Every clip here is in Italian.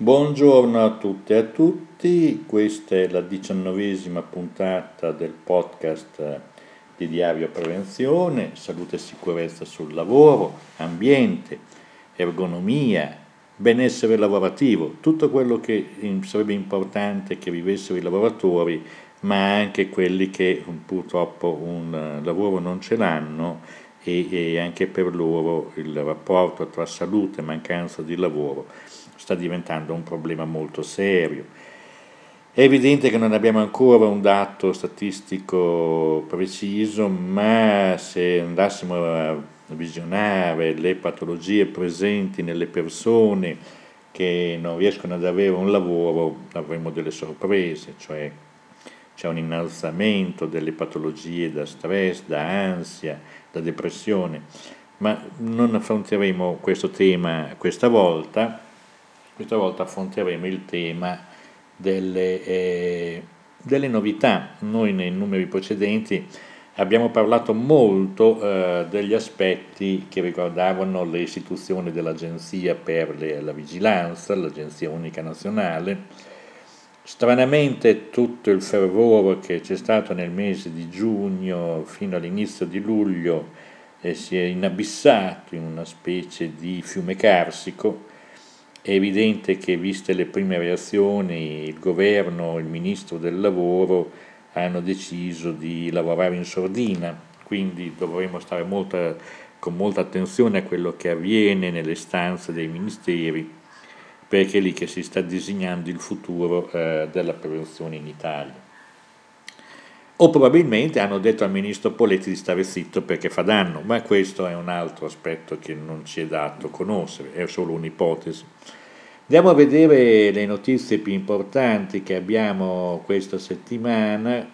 Buongiorno a tutte e a tutti, questa è la diciannovesima puntata del podcast di Diario Prevenzione, salute e sicurezza sul lavoro, ambiente, ergonomia, benessere lavorativo, tutto quello che sarebbe importante che vivessero i lavoratori, ma anche quelli che purtroppo un lavoro non ce l'hanno e, e anche per loro il rapporto tra salute e mancanza di lavoro sta diventando un problema molto serio. È evidente che non abbiamo ancora un dato statistico preciso, ma se andassimo a visionare le patologie presenti nelle persone che non riescono ad avere un lavoro, avremo delle sorprese, cioè c'è un innalzamento delle patologie da stress, da ansia, da depressione, ma non affronteremo questo tema questa volta questa volta affronteremo il tema delle, eh, delle novità. Noi nei numeri precedenti abbiamo parlato molto eh, degli aspetti che riguardavano le istituzioni dell'Agenzia per le, la Vigilanza, l'Agenzia Unica Nazionale. Stranamente tutto il fervore che c'è stato nel mese di giugno fino all'inizio di luglio eh, si è inabissato in una specie di fiume carsico è evidente che, viste le prime reazioni, il governo, il ministro del lavoro hanno deciso di lavorare in sordina, quindi dovremo stare molta, con molta attenzione a quello che avviene nelle stanze dei ministeri, perché è lì che si sta disegnando il futuro eh, della prevenzione in Italia. O probabilmente hanno detto al ministro Poletti di stare zitto perché fa danno, ma questo è un altro aspetto che non ci è dato conoscere, è solo un'ipotesi. Andiamo a vedere le notizie più importanti che abbiamo questa settimana.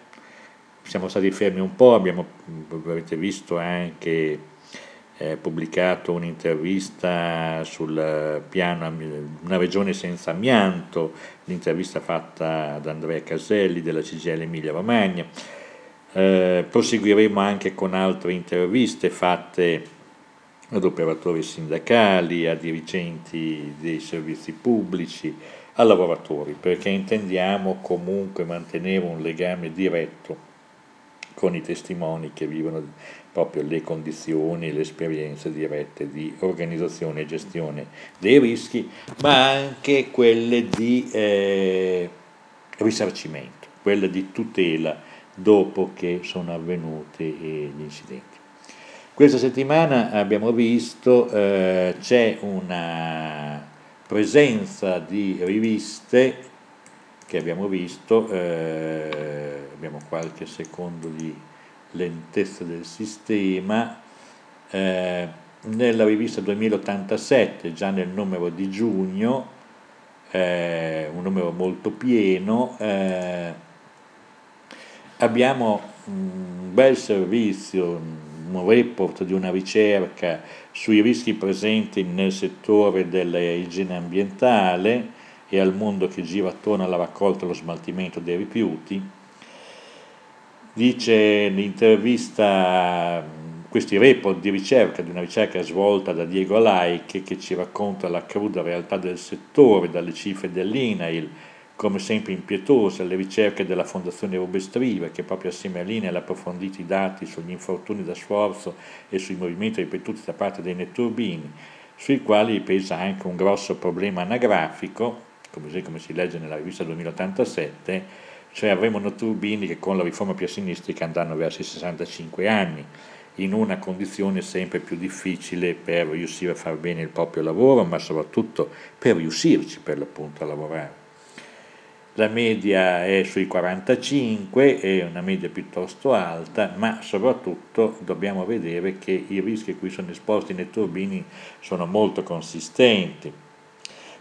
Siamo stati fermi un po', abbiamo, avete visto anche eh, pubblicato un'intervista sul piano Una regione senza amianto, l'intervista fatta da Andrea Caselli della CGL Emilia Romagna. Eh, proseguiremo anche con altre interviste fatte ad operatori sindacali, a dirigenti dei servizi pubblici, a lavoratori, perché intendiamo comunque mantenere un legame diretto con i testimoni che vivono proprio le condizioni le esperienze dirette di organizzazione e gestione dei rischi, ma anche quelle di eh, risarcimento, quelle di tutela dopo che sono avvenuti gli incidenti. Questa settimana abbiamo visto eh, c'è una presenza di riviste che abbiamo visto, eh, abbiamo qualche secondo di lentezza del sistema, eh, nella rivista 2087, già nel numero di giugno, eh, un numero molto pieno, eh, abbiamo un bel servizio, un report di una ricerca sui rischi presenti nel settore dell'igiene ambientale e al mondo che gira attorno alla raccolta e allo smaltimento dei rifiuti. Dice l'intervista questi report di ricerca, di una ricerca svolta da Diego Alaiche che ci racconta la cruda realtà del settore, dalle cifre dell'INAIL, come sempre impietose alle ricerche della Fondazione Rubestriva, che proprio assieme a Linea ha approfondito i dati sugli infortuni da sforzo e sui movimenti ripetuti da parte dei netturbini, sui quali pesa anche un grosso problema anagrafico, come, come si legge nella rivista 2087, cioè avremo netturbini che con la riforma piassinistica andranno verso i 65 anni, in una condizione sempre più difficile per riuscire a fare bene il proprio lavoro, ma soprattutto per riuscirci per l'appunto a lavorare la media è sui 45, è una media piuttosto alta, ma soprattutto dobbiamo vedere che i rischi a cui sono esposti nei turbini sono molto consistenti,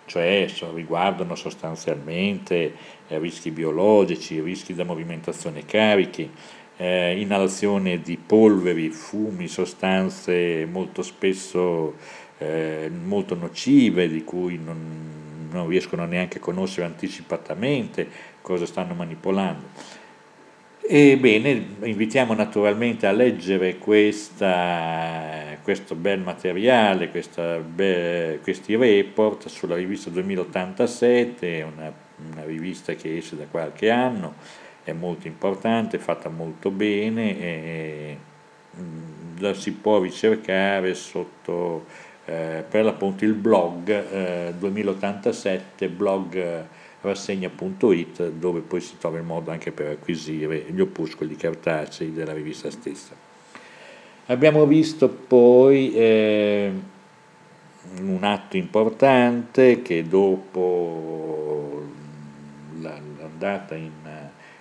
cioè riguardano sostanzialmente eh, rischi biologici, rischi da movimentazione carichi, eh, inalazione di polveri, fumi, sostanze molto spesso eh, molto nocive di cui non non riescono neanche a conoscere anticipatamente cosa stanno manipolando. Ebbene, invitiamo naturalmente a leggere questa, questo bel materiale, be, questi report sulla rivista 2087, una, una, rivista che esce da qualche anno, è molto importante, fatta molto bene, e, mm, la si può ricercare sotto eh, per l'appunto il blog eh, 2087, blog rassegna.it dove poi si trova il modo anche per acquisire gli opuscoli cartacei della rivista stessa. Abbiamo visto poi eh, un atto importante che dopo l'andata in,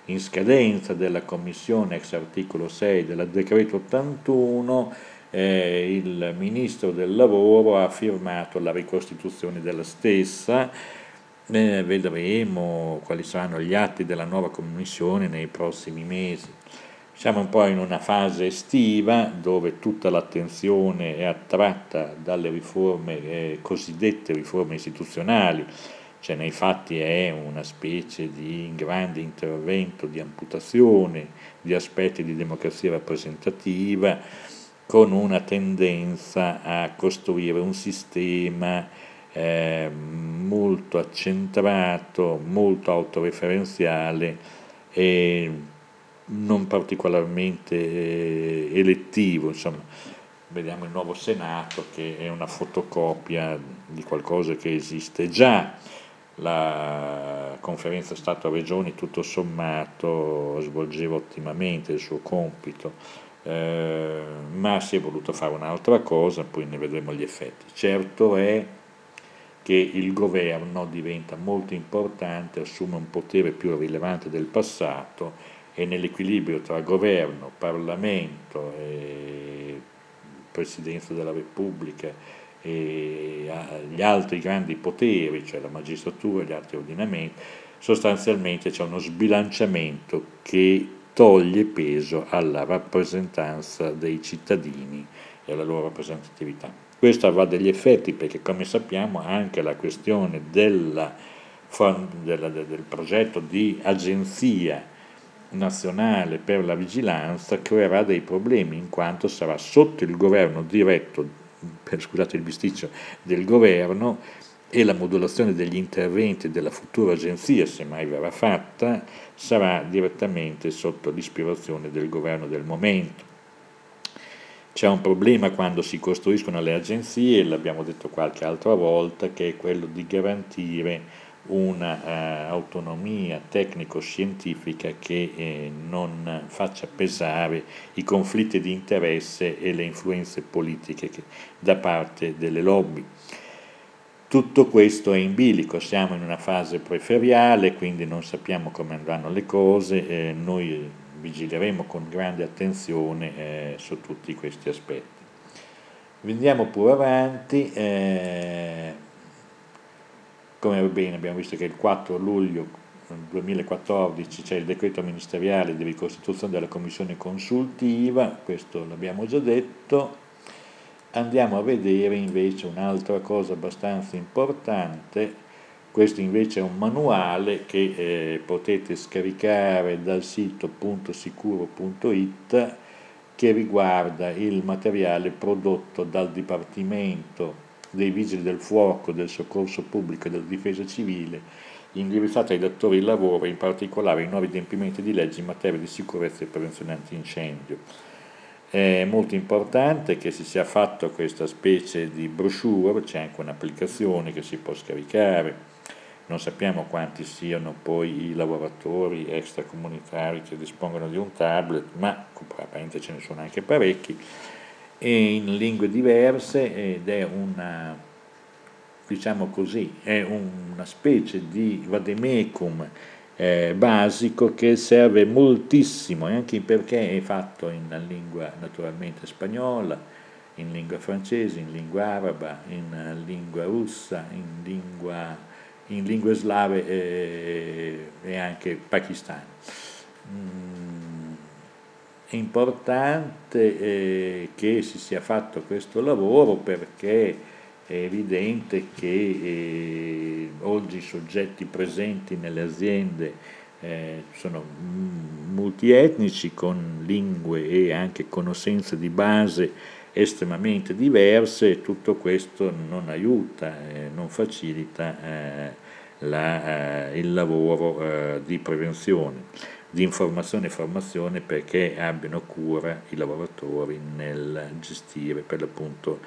in scadenza della commissione ex articolo 6 del decreto 81 eh, il ministro del lavoro ha firmato la ricostituzione della stessa eh, vedremo quali saranno gli atti della nuova commissione nei prossimi mesi. Siamo un po' in una fase estiva dove tutta l'attenzione è attratta dalle riforme, eh, cosiddette riforme istituzionali, cioè nei fatti è una specie di grande intervento di amputazione di aspetti di democrazia rappresentativa con una tendenza a costruire un sistema eh, molto accentrato, molto autoreferenziale e non particolarmente eh, elettivo. Insomma, vediamo il nuovo Senato che è una fotocopia di qualcosa che esiste già. La conferenza Stato-Regioni tutto sommato svolgeva ottimamente il suo compito, eh, ma si è voluto fare un'altra cosa, poi ne vedremo gli effetti. Certo è che il governo diventa molto importante, assume un potere più rilevante del passato e nell'equilibrio tra governo, Parlamento e Presidenza della Repubblica e gli altri grandi poteri, cioè la magistratura e gli altri ordinamenti, sostanzialmente c'è uno sbilanciamento che toglie peso alla rappresentanza dei cittadini e alla loro rappresentatività. Questo avrà degli effetti perché come sappiamo anche la questione della, della, del progetto di agenzia nazionale per la vigilanza creerà dei problemi in quanto sarà sotto il governo diretto, scusate il bisticcio, del governo e la modulazione degli interventi della futura agenzia, se mai verrà fatta, sarà direttamente sotto l'ispirazione del governo del momento. C'è un problema quando si costruiscono le agenzie, l'abbiamo detto qualche altra volta, che è quello di garantire un'autonomia uh, tecnico-scientifica che eh, non faccia pesare i conflitti di interesse e le influenze politiche che, da parte delle lobby. Tutto questo è in bilico, siamo in una fase preferiale, quindi non sappiamo come andranno le cose, eh, noi vigileremo con grande attenzione eh, su tutti questi aspetti. Andiamo pure avanti, eh, come bene abbiamo visto che il 4 luglio 2014 c'è il decreto ministeriale di ricostituzione della commissione consultiva, questo l'abbiamo già detto, andiamo a vedere invece un'altra cosa abbastanza importante questo invece è un manuale che eh, potete scaricare dal sito .sicuro.it che riguarda il materiale prodotto dal Dipartimento dei Vigili del Fuoco, del Soccorso Pubblico e della Difesa Civile, indirizzato ai datori di lavoro, in particolare ai nuovi adempimenti di legge in materia di sicurezza e prevenzione antincendio. È molto importante che si sia fatto questa specie di brochure, c'è anche un'applicazione che si può scaricare. Non sappiamo quanti siano poi i lavoratori extracomunitari che dispongono di un tablet, ma probabilmente ce ne sono anche parecchi, e in lingue diverse ed è una, diciamo così, è una specie di vademecum eh, basico che serve moltissimo, anche perché è fatto in lingua naturalmente spagnola, in lingua francese, in lingua araba, in lingua russa, in lingua in lingue slave e, e anche pakistane. Mm, è importante eh, che si sia fatto questo lavoro perché è evidente che eh, oggi i soggetti presenti nelle aziende eh, sono multietnici con lingue e anche conoscenze di base estremamente diverse e tutto questo non aiuta, eh, non facilita eh, la, eh, il lavoro eh, di prevenzione, di informazione e formazione perché abbiano cura i lavoratori nel gestire per l'appunto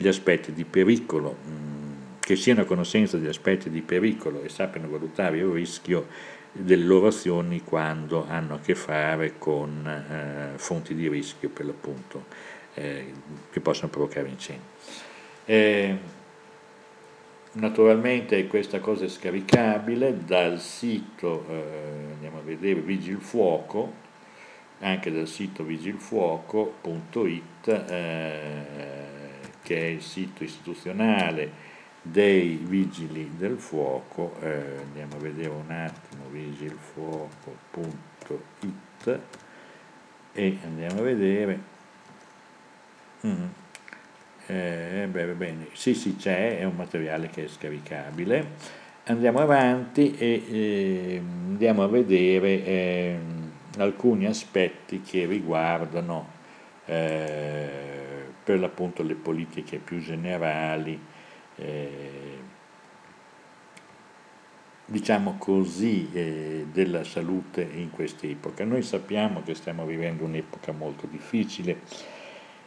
gli aspetti di pericolo, mm, che siano a conoscenza degli aspetti di pericolo e sappiano valutare il rischio delle loro azioni quando hanno a che fare con eh, fonti di rischio per l'appunto eh, che possono provocare incendi. Eh, naturalmente questa cosa è scaricabile dal sito, eh, andiamo a vedere, Vigilfuoco, anche dal sito vigilfuoco.it, che è il sito istituzionale dei vigili del fuoco, eh, andiamo a vedere un attimo vigilfuoco.it e andiamo a vedere, mm. eh, beh, bene, sì sì c'è, è un materiale che è scaricabile, andiamo avanti e eh, andiamo a vedere ehm, alcuni aspetti che riguardano eh, per l'appunto le politiche più generali eh, diciamo così, eh, della salute in quest'epoca. Noi sappiamo che stiamo vivendo un'epoca molto difficile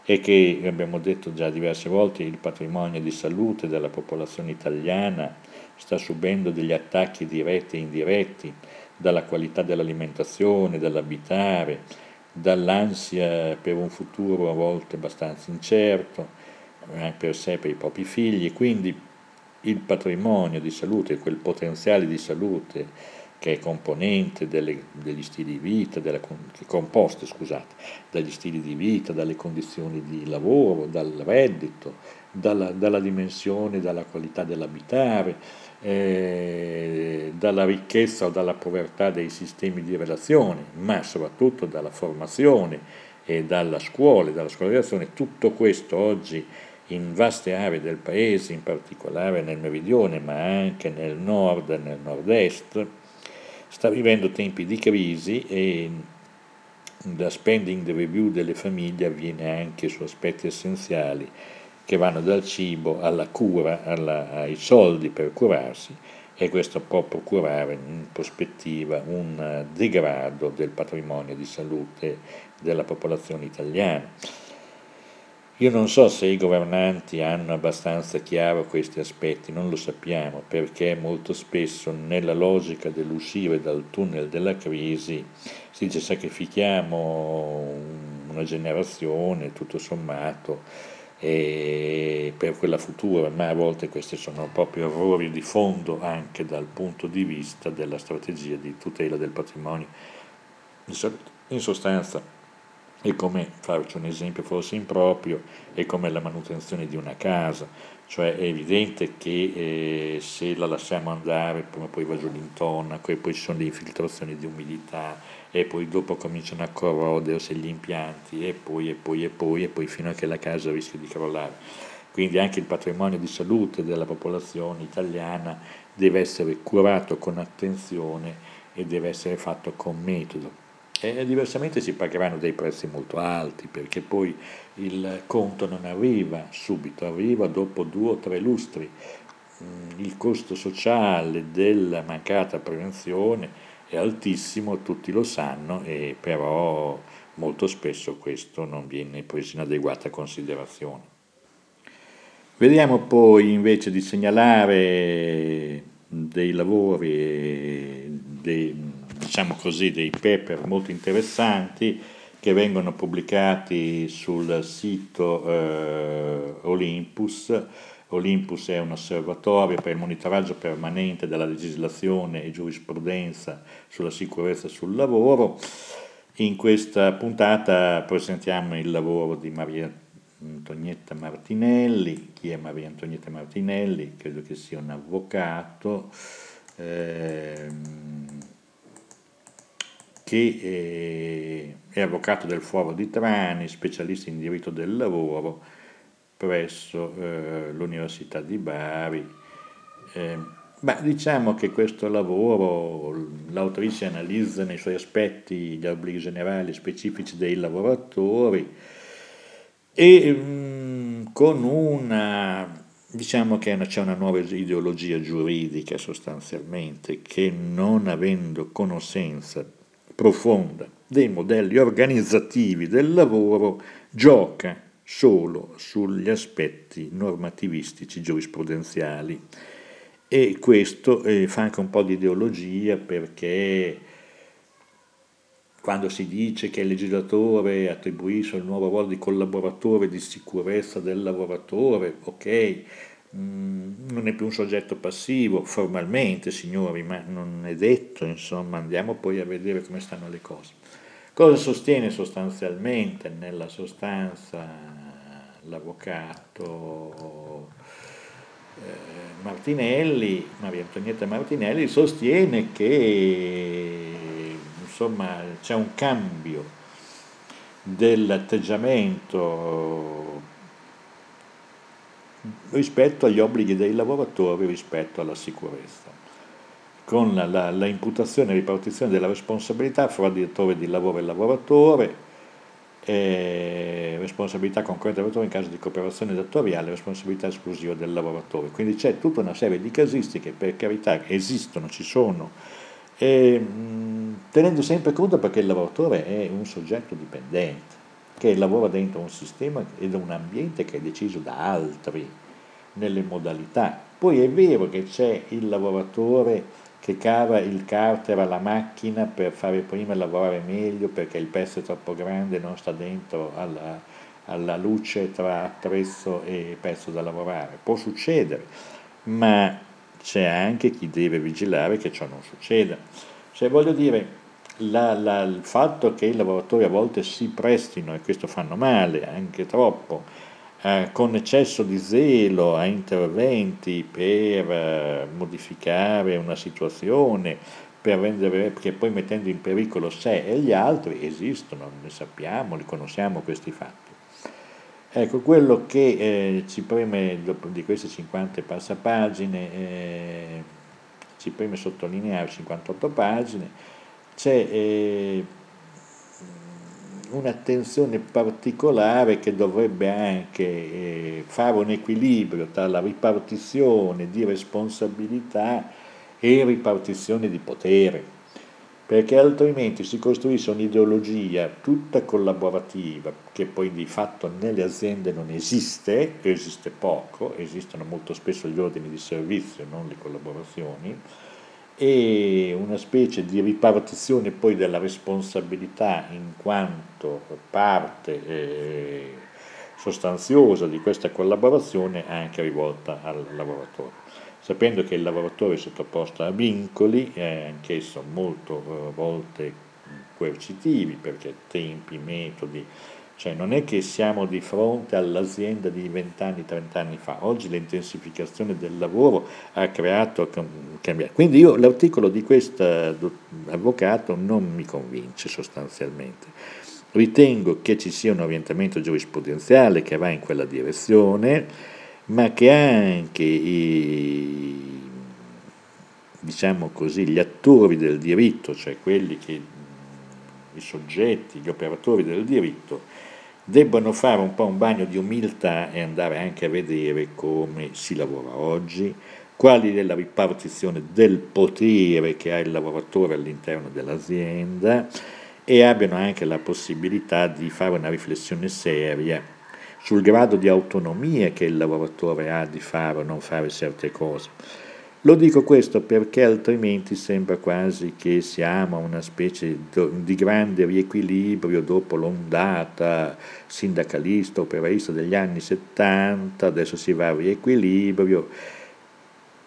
e che, abbiamo detto già diverse volte, il patrimonio di salute della popolazione italiana sta subendo degli attacchi diretti e indiretti dalla qualità dell'alimentazione, dall'abitare, dall'ansia per un futuro a volte abbastanza incerto, eh, per sé e per i propri figli, quindi il patrimonio di salute, quel potenziale di salute che è componente delle, degli stili di vita, della, composto scusate, dagli stili di vita, dalle condizioni di lavoro, dal reddito, dalla, dalla dimensione, dalla qualità dell'abitare, eh, dalla ricchezza o dalla povertà dei sistemi di relazione, ma soprattutto dalla formazione e dalla scuola, dalla scolarizzazione, tutto questo oggi in vaste aree del paese, in particolare nel meridione, ma anche nel nord e nel nord-est, sta vivendo tempi di crisi e la spending review delle famiglie avviene anche su aspetti essenziali che vanno dal cibo alla cura, alla, ai soldi per curarsi e questo può procurare in prospettiva un degrado del patrimonio di salute della popolazione italiana. Io non so se i governanti hanno abbastanza chiaro questi aspetti, non lo sappiamo, perché molto spesso nella logica dell'uscire dal tunnel della crisi si dice sacrifichiamo una generazione, tutto sommato, per quella futura, ma a volte questi sono proprio errori di fondo anche dal punto di vista della strategia di tutela del patrimonio. In sostanza, è come, faccio un esempio forse improprio, è come la manutenzione di una casa, cioè è evidente che eh, se la lasciamo andare prima poi va giù e poi ci sono le infiltrazioni di umidità e poi dopo cominciano a corrodersi gli impianti e poi e poi e poi e poi fino a che la casa rischia di crollare. Quindi anche il patrimonio di salute della popolazione italiana deve essere curato con attenzione e deve essere fatto con metodo e diversamente si pagheranno dei prezzi molto alti perché poi il conto non arriva subito, arriva dopo due o tre lustri. Mm, il costo sociale della mancata prevenzione è altissimo, tutti lo sanno, e però molto spesso questo non viene preso in adeguata considerazione. Vediamo poi invece di segnalare dei lavori, dei, diciamo così, dei paper molto interessanti che vengono pubblicati sul sito eh, Olympus. Olympus è un osservatorio per il monitoraggio permanente della legislazione e giurisprudenza sulla sicurezza sul lavoro. In questa puntata presentiamo il lavoro di Maria Antonietta Martinelli. Chi è Maria Antonietta Martinelli? Credo che sia un avvocato. Ehm, che eh, è avvocato del Foro di Trani, specialista in diritto del lavoro presso eh, l'Università di Bari. Eh, Ma diciamo che questo lavoro l'autrice analizza nei suoi aspetti gli obblighi generali specifici dei lavoratori e mh, mm, con una diciamo che c'è una nuova ideologia giuridica sostanzialmente che non avendo conoscenza profonda dei modelli organizzativi del lavoro gioca solo sugli aspetti normativistici giurisprudenziali e questo eh, fa anche un po' di ideologia perché quando si dice che il legislatore attribuisce il nuovo ruolo di collaboratore di sicurezza del lavoratore, ok, mm, non è più un soggetto passivo, formalmente signori, ma non è detto, insomma, andiamo poi a vedere come stanno le cose. Cosa sostiene sostanzialmente nella sostanza l'avvocato eh, Martinelli, Maria Antonietta Martinelli, sostiene che insomma, c'è un cambio dell'atteggiamento rispetto agli obblighi dei lavoratori rispetto alla sicurezza, con la, la, la imputazione e ripartizione della responsabilità fra direttore di lavoro e lavoratore, eh, responsabilità concorrente del lavoratore in caso di cooperazione datoriale, responsabilità esclusiva del lavoratore. Quindi c'è tutta una serie di casistiche, per carità, esistono, ci sono, e, mh, tenendo sempre conto perché il lavoratore è un soggetto dipendente, che lavora dentro un sistema ed un ambiente che è deciso da altri nelle modalità. Poi è vero che c'è il lavoratore che cava il carter alla macchina per fare prima lavorare meglio perché il pezzo è troppo grande non sta dentro alla, alla luce tra attrezzo e pezzo da lavorare. Può succedere, ma c'è anche chi deve vigilare che ciò non succeda. Cioè voglio dire, la, la, il fatto che i lavoratori a volte si prestino, e questo fanno male, anche troppo, con eccesso di zelo a interventi per eh, modificare una situazione, per rendere, perché poi mettendo in pericolo sé e gli altri, esistono, ne sappiamo, li conosciamo questi fatti. Ecco, quello che eh, ci preme, di queste 50 passapagine, eh, ci preme sottolineare, 58 pagine, c'è eh, un'attenzione particolare che dovrebbe anche eh, fare un equilibrio tra la ripartizione di responsabilità e ripartizione di potere, perché altrimenti si costruisce un'ideologia tutta collaborativa che poi di fatto nelle aziende non esiste, esiste poco, esistono molto spesso gli ordini di servizio, non le collaborazioni, e una specie di ripartizione poi della responsabilità in quanto parte eh, sostanziosa di questa collaborazione anche rivolta al lavoratore, sapendo che il lavoratore è sottoposto a vincoli, eh, anch'esso molto eh, volte coercitivi, perché tempi, metodi, cioè non è che siamo di fronte all'azienda di 20 anni, 30 anni fa, oggi l'intensificazione del lavoro ha creato cambiare. Quindi io l'articolo di questo avvocato non mi convince sostanzialmente. Ritengo che ci sia un orientamento giurisprudenziale che va in quella direzione, ma che anche i, diciamo così, gli attori del diritto, cioè quelli che i soggetti, gli operatori del diritto, debbano fare un po' un bagno di umiltà e andare anche a vedere come si lavora oggi, quali è la ripartizione del potere che ha il lavoratore all'interno dell'azienda e abbiano anche la possibilità di fare una riflessione seria sul grado di autonomia che il lavoratore ha di fare o non fare certe cose lo dico questo perché altrimenti sembra quasi che siamo a una specie di grande riequilibrio dopo l'ondata sindacalista, operaista degli anni 70, adesso si va a riequilibrio.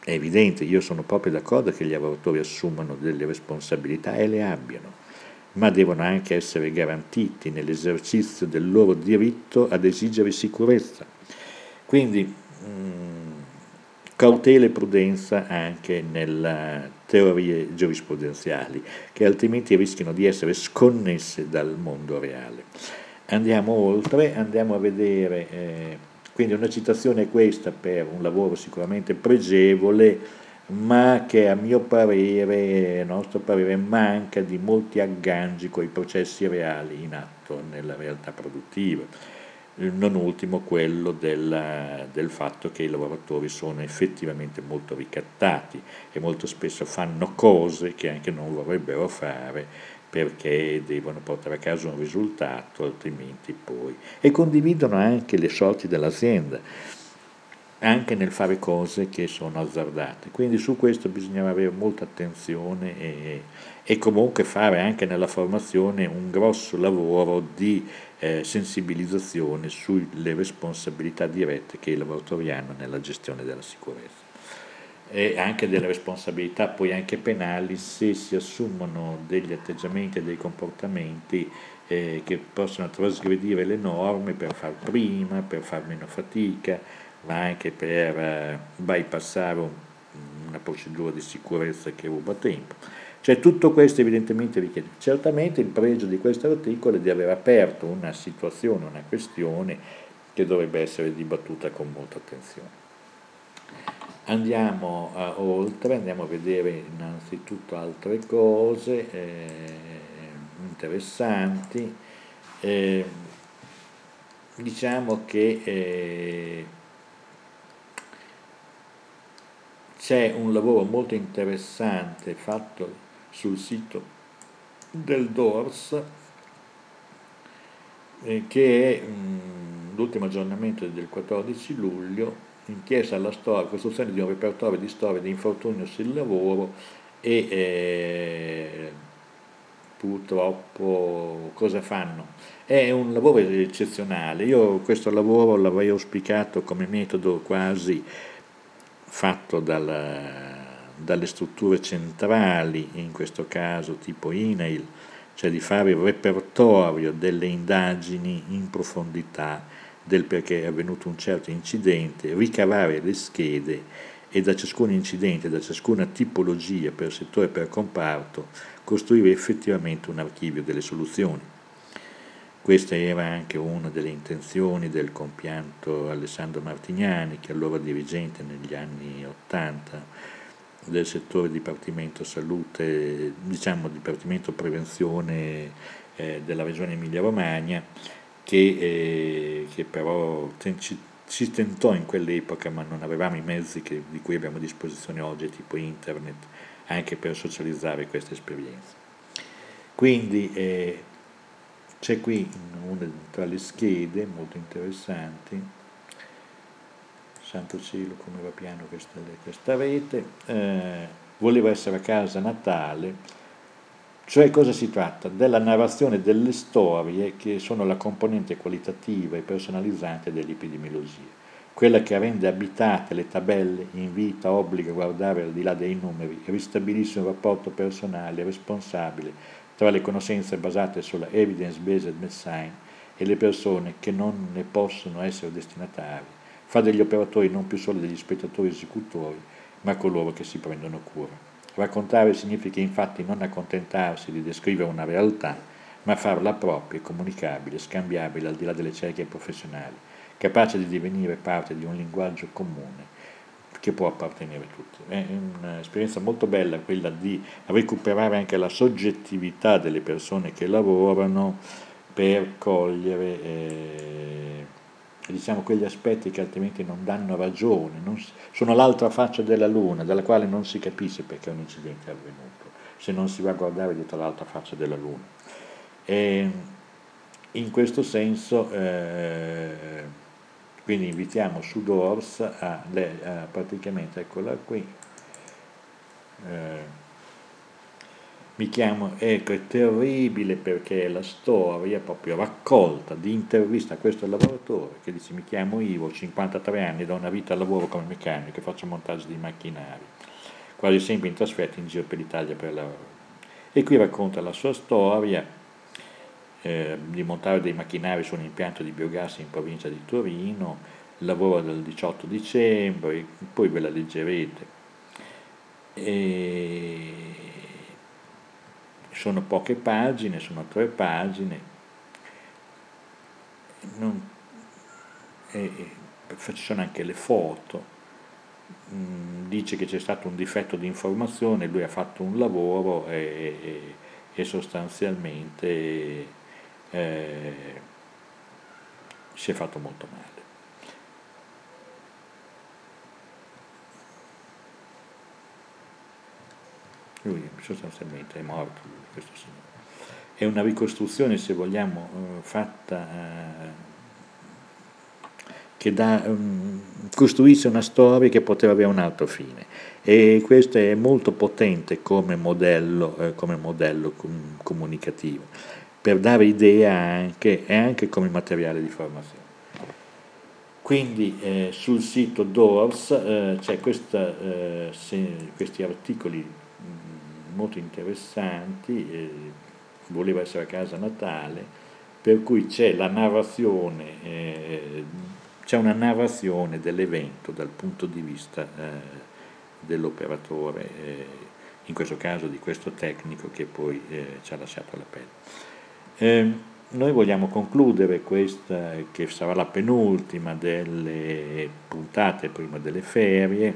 È evidente, io sono proprio d'accordo che gli lavoratori assumano delle responsabilità e le abbiano, ma devono anche essere garantiti nell'esercizio del loro diritto ad esigere sicurezza. Quindi, mh, cautela e prudenza anche nelle teorie giurisprudenziali, che altrimenti rischiano di essere sconnesse dal mondo reale. Andiamo oltre, andiamo a vedere, eh, quindi una citazione è questa per un lavoro sicuramente pregevole, ma che a mio parere, a nostro parere, manca di molti aggangi con i processi reali in atto nella realtà produttiva. Non ultimo quello del, del fatto che i lavoratori sono effettivamente molto ricattati e molto spesso fanno cose che anche non vorrebbero fare perché devono portare a casa un risultato, altrimenti poi... E condividono anche le sorti dell'azienda anche nel fare cose che sono azzardate. Quindi su questo bisogna avere molta attenzione e, e comunque fare anche nella formazione un grosso lavoro di eh, sensibilizzazione sulle responsabilità dirette che i lavoratori hanno nella gestione della sicurezza e anche delle responsabilità poi anche penali se si assumono degli atteggiamenti e dei comportamenti eh, che possono trasgredire le norme per far prima, per far meno fatica, ma anche per eh, bypassare un, una procedura di sicurezza che ruba tempo. Cioè tutto questo evidentemente richiede. Certamente il pregio di questo articolo è di aver aperto una situazione, una questione che dovrebbe essere dibattuta con molta attenzione. Andiamo uh, oltre, andiamo a vedere innanzitutto altre cose eh, interessanti. Eh, diciamo che eh, c'è un lavoro molto interessante fatto sul sito del DORS eh, che è mm, l'ultimo aggiornamento del 14 luglio inchiesta alla storia, costruzione di un repertorio di storie di infortunio sul lavoro e eh, purtroppo cosa fanno? È un lavoro eccezionale, io questo lavoro l'avrei auspicato come metodo quasi fatto dalla, dalle strutture centrali, in questo caso tipo INAIL, cioè di fare il repertorio delle indagini in profondità del perché è avvenuto un certo incidente, ricavare le schede e da ciascun incidente, da ciascuna tipologia per settore e per comparto, costruire effettivamente un archivio delle soluzioni. Questa era anche una delle intenzioni del compianto Alessandro Martignani, che allora dirigente negli anni 80 del settore Dipartimento Salute, diciamo Dipartimento Prevenzione eh, della Regione Emilia-Romagna, che, eh, che però ci, si tentò in quell'epoca, ma non avevamo i mezzi che, di cui abbiamo a disposizione oggi, tipo internet, anche per socializzare queste esperienze. Quindi eh, c'è qui una tra le schede molto interessanti, santo cielo come va piano questa, questa rete, eh, voleva essere a casa natale, cioè cosa si tratta? Della narrazione delle storie che sono la componente qualitativa e personalizzante dell'epidemiologia, quella che rende abitate le tabelle, invita, obbliga a guardare al di là dei numeri, ristabilisce un rapporto personale responsabile tra le conoscenze basate sulla evidence-based medicine e le persone che non ne possono essere destinatari, fa degli operatori non più solo degli spettatori esecutori, ma coloro che si prendono cura. Raccontare significa infatti non accontentarsi di descrivere una realtà, ma farla propria, comunicabile, scambiabile al di là delle cerchie professionali, capace di divenire parte di un linguaggio comune che può appartenere a tutti. È un'esperienza molto bella quella di recuperare anche la soggettività delle persone che lavorano per cogliere eh, diciamo, quegli aspetti che altrimenti non danno ragione, non, sono l'altra faccia della luna, dalla quale non si capisce perché un incidente è avvenuto, se non si va a guardare dietro l'altra faccia della luna. E in questo senso eh, quindi invitiamo Sudors a, a praticamente, eccola qui, eh, mi chiamo, ecco, è terribile perché la storia proprio raccolta di intervista a questo lavoratore che dice mi chiamo Ivo, ho 53 anni, da una vita lavoro come meccanico e faccio montaggio di macchinari, quasi sempre in trasferta in giro per l'Italia per lavoro. E qui racconta la sua storia eh, di montare dei macchinari su un impianto di biogas in provincia di Torino, lavora dal 18 dicembre, poi ve la leggerete. E sono poche pagine, sono tre pagine, non, e, e, ci sono anche le foto, mh, dice che c'è stato un difetto di informazione, lui ha fatto un lavoro e, e, e sostanzialmente eh, si è fatto molto male. Lui sostanzialmente è morto, questo signore. È una ricostruzione, se vogliamo, eh, fatta eh, che da, um, costruisce una storia che poteva avere un altro fine e questo è molto potente come modello, eh, come modello com- comunicativo per dare idea anche, e anche come materiale di formazione. Quindi eh, sul sito Doors eh, c'è questa, se, questi articoli molto interessanti, eh, voleva essere a casa Natale, per cui c'è la narrazione, eh, c'è una narrazione dell'evento dal punto di vista eh, dell'operatore, in questo caso di questo tecnico che poi ci ha lasciato la pelle. Eh, noi vogliamo concludere questa, che sarà la penultima delle puntate prima delle ferie,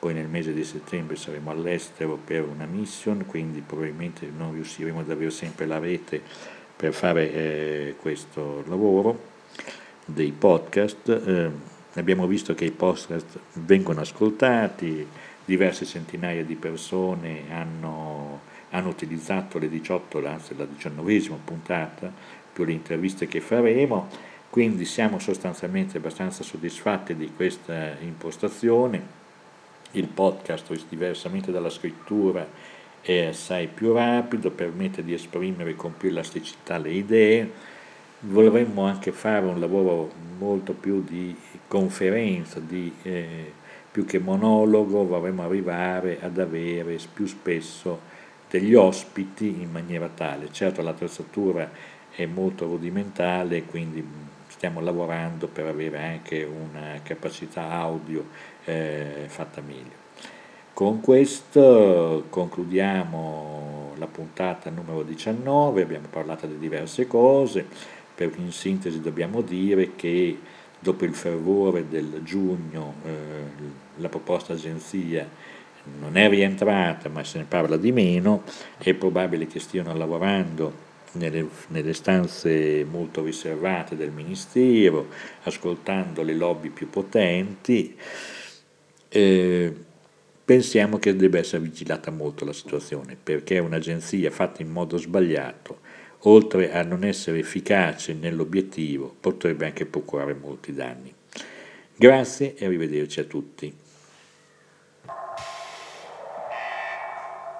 poi nel mese di settembre saremo all'estero per una mission, quindi probabilmente non riusciremo ad avere sempre la rete per fare eh, questo lavoro dei podcast. Eh, abbiamo visto che i podcast vengono ascoltati, diverse centinaia di persone hanno hanno utilizzato le 18, anzi la diciannovesima puntata, più le interviste che faremo, quindi siamo sostanzialmente abbastanza soddisfatti di questa impostazione. Il podcast, diversamente dalla scrittura, è assai più rapido, permette di esprimere con più elasticità le idee. Vorremmo anche fare un lavoro molto più di conferenza, di, eh, più che monologo, vorremmo arrivare ad avere più spesso degli ospiti in maniera tale. Certo l'attrezzatura è molto rudimentale, quindi stiamo lavorando per avere anche una capacità audio eh, fatta meglio. Con questo concludiamo la puntata numero 19, abbiamo parlato di diverse cose, per in sintesi dobbiamo dire che dopo il fervore del giugno eh, la proposta agenzia non è rientrata ma se ne parla di meno, è probabile che stiano lavorando nelle, nelle, stanze molto riservate del Ministero, ascoltando le lobby più potenti. Eh, pensiamo che debba essere vigilata molto la situazione, perché un'agenzia fatta in modo sbagliato, oltre a non essere efficace nell'obiettivo, potrebbe anche procurare molti danni. Grazie e arrivederci a tutti.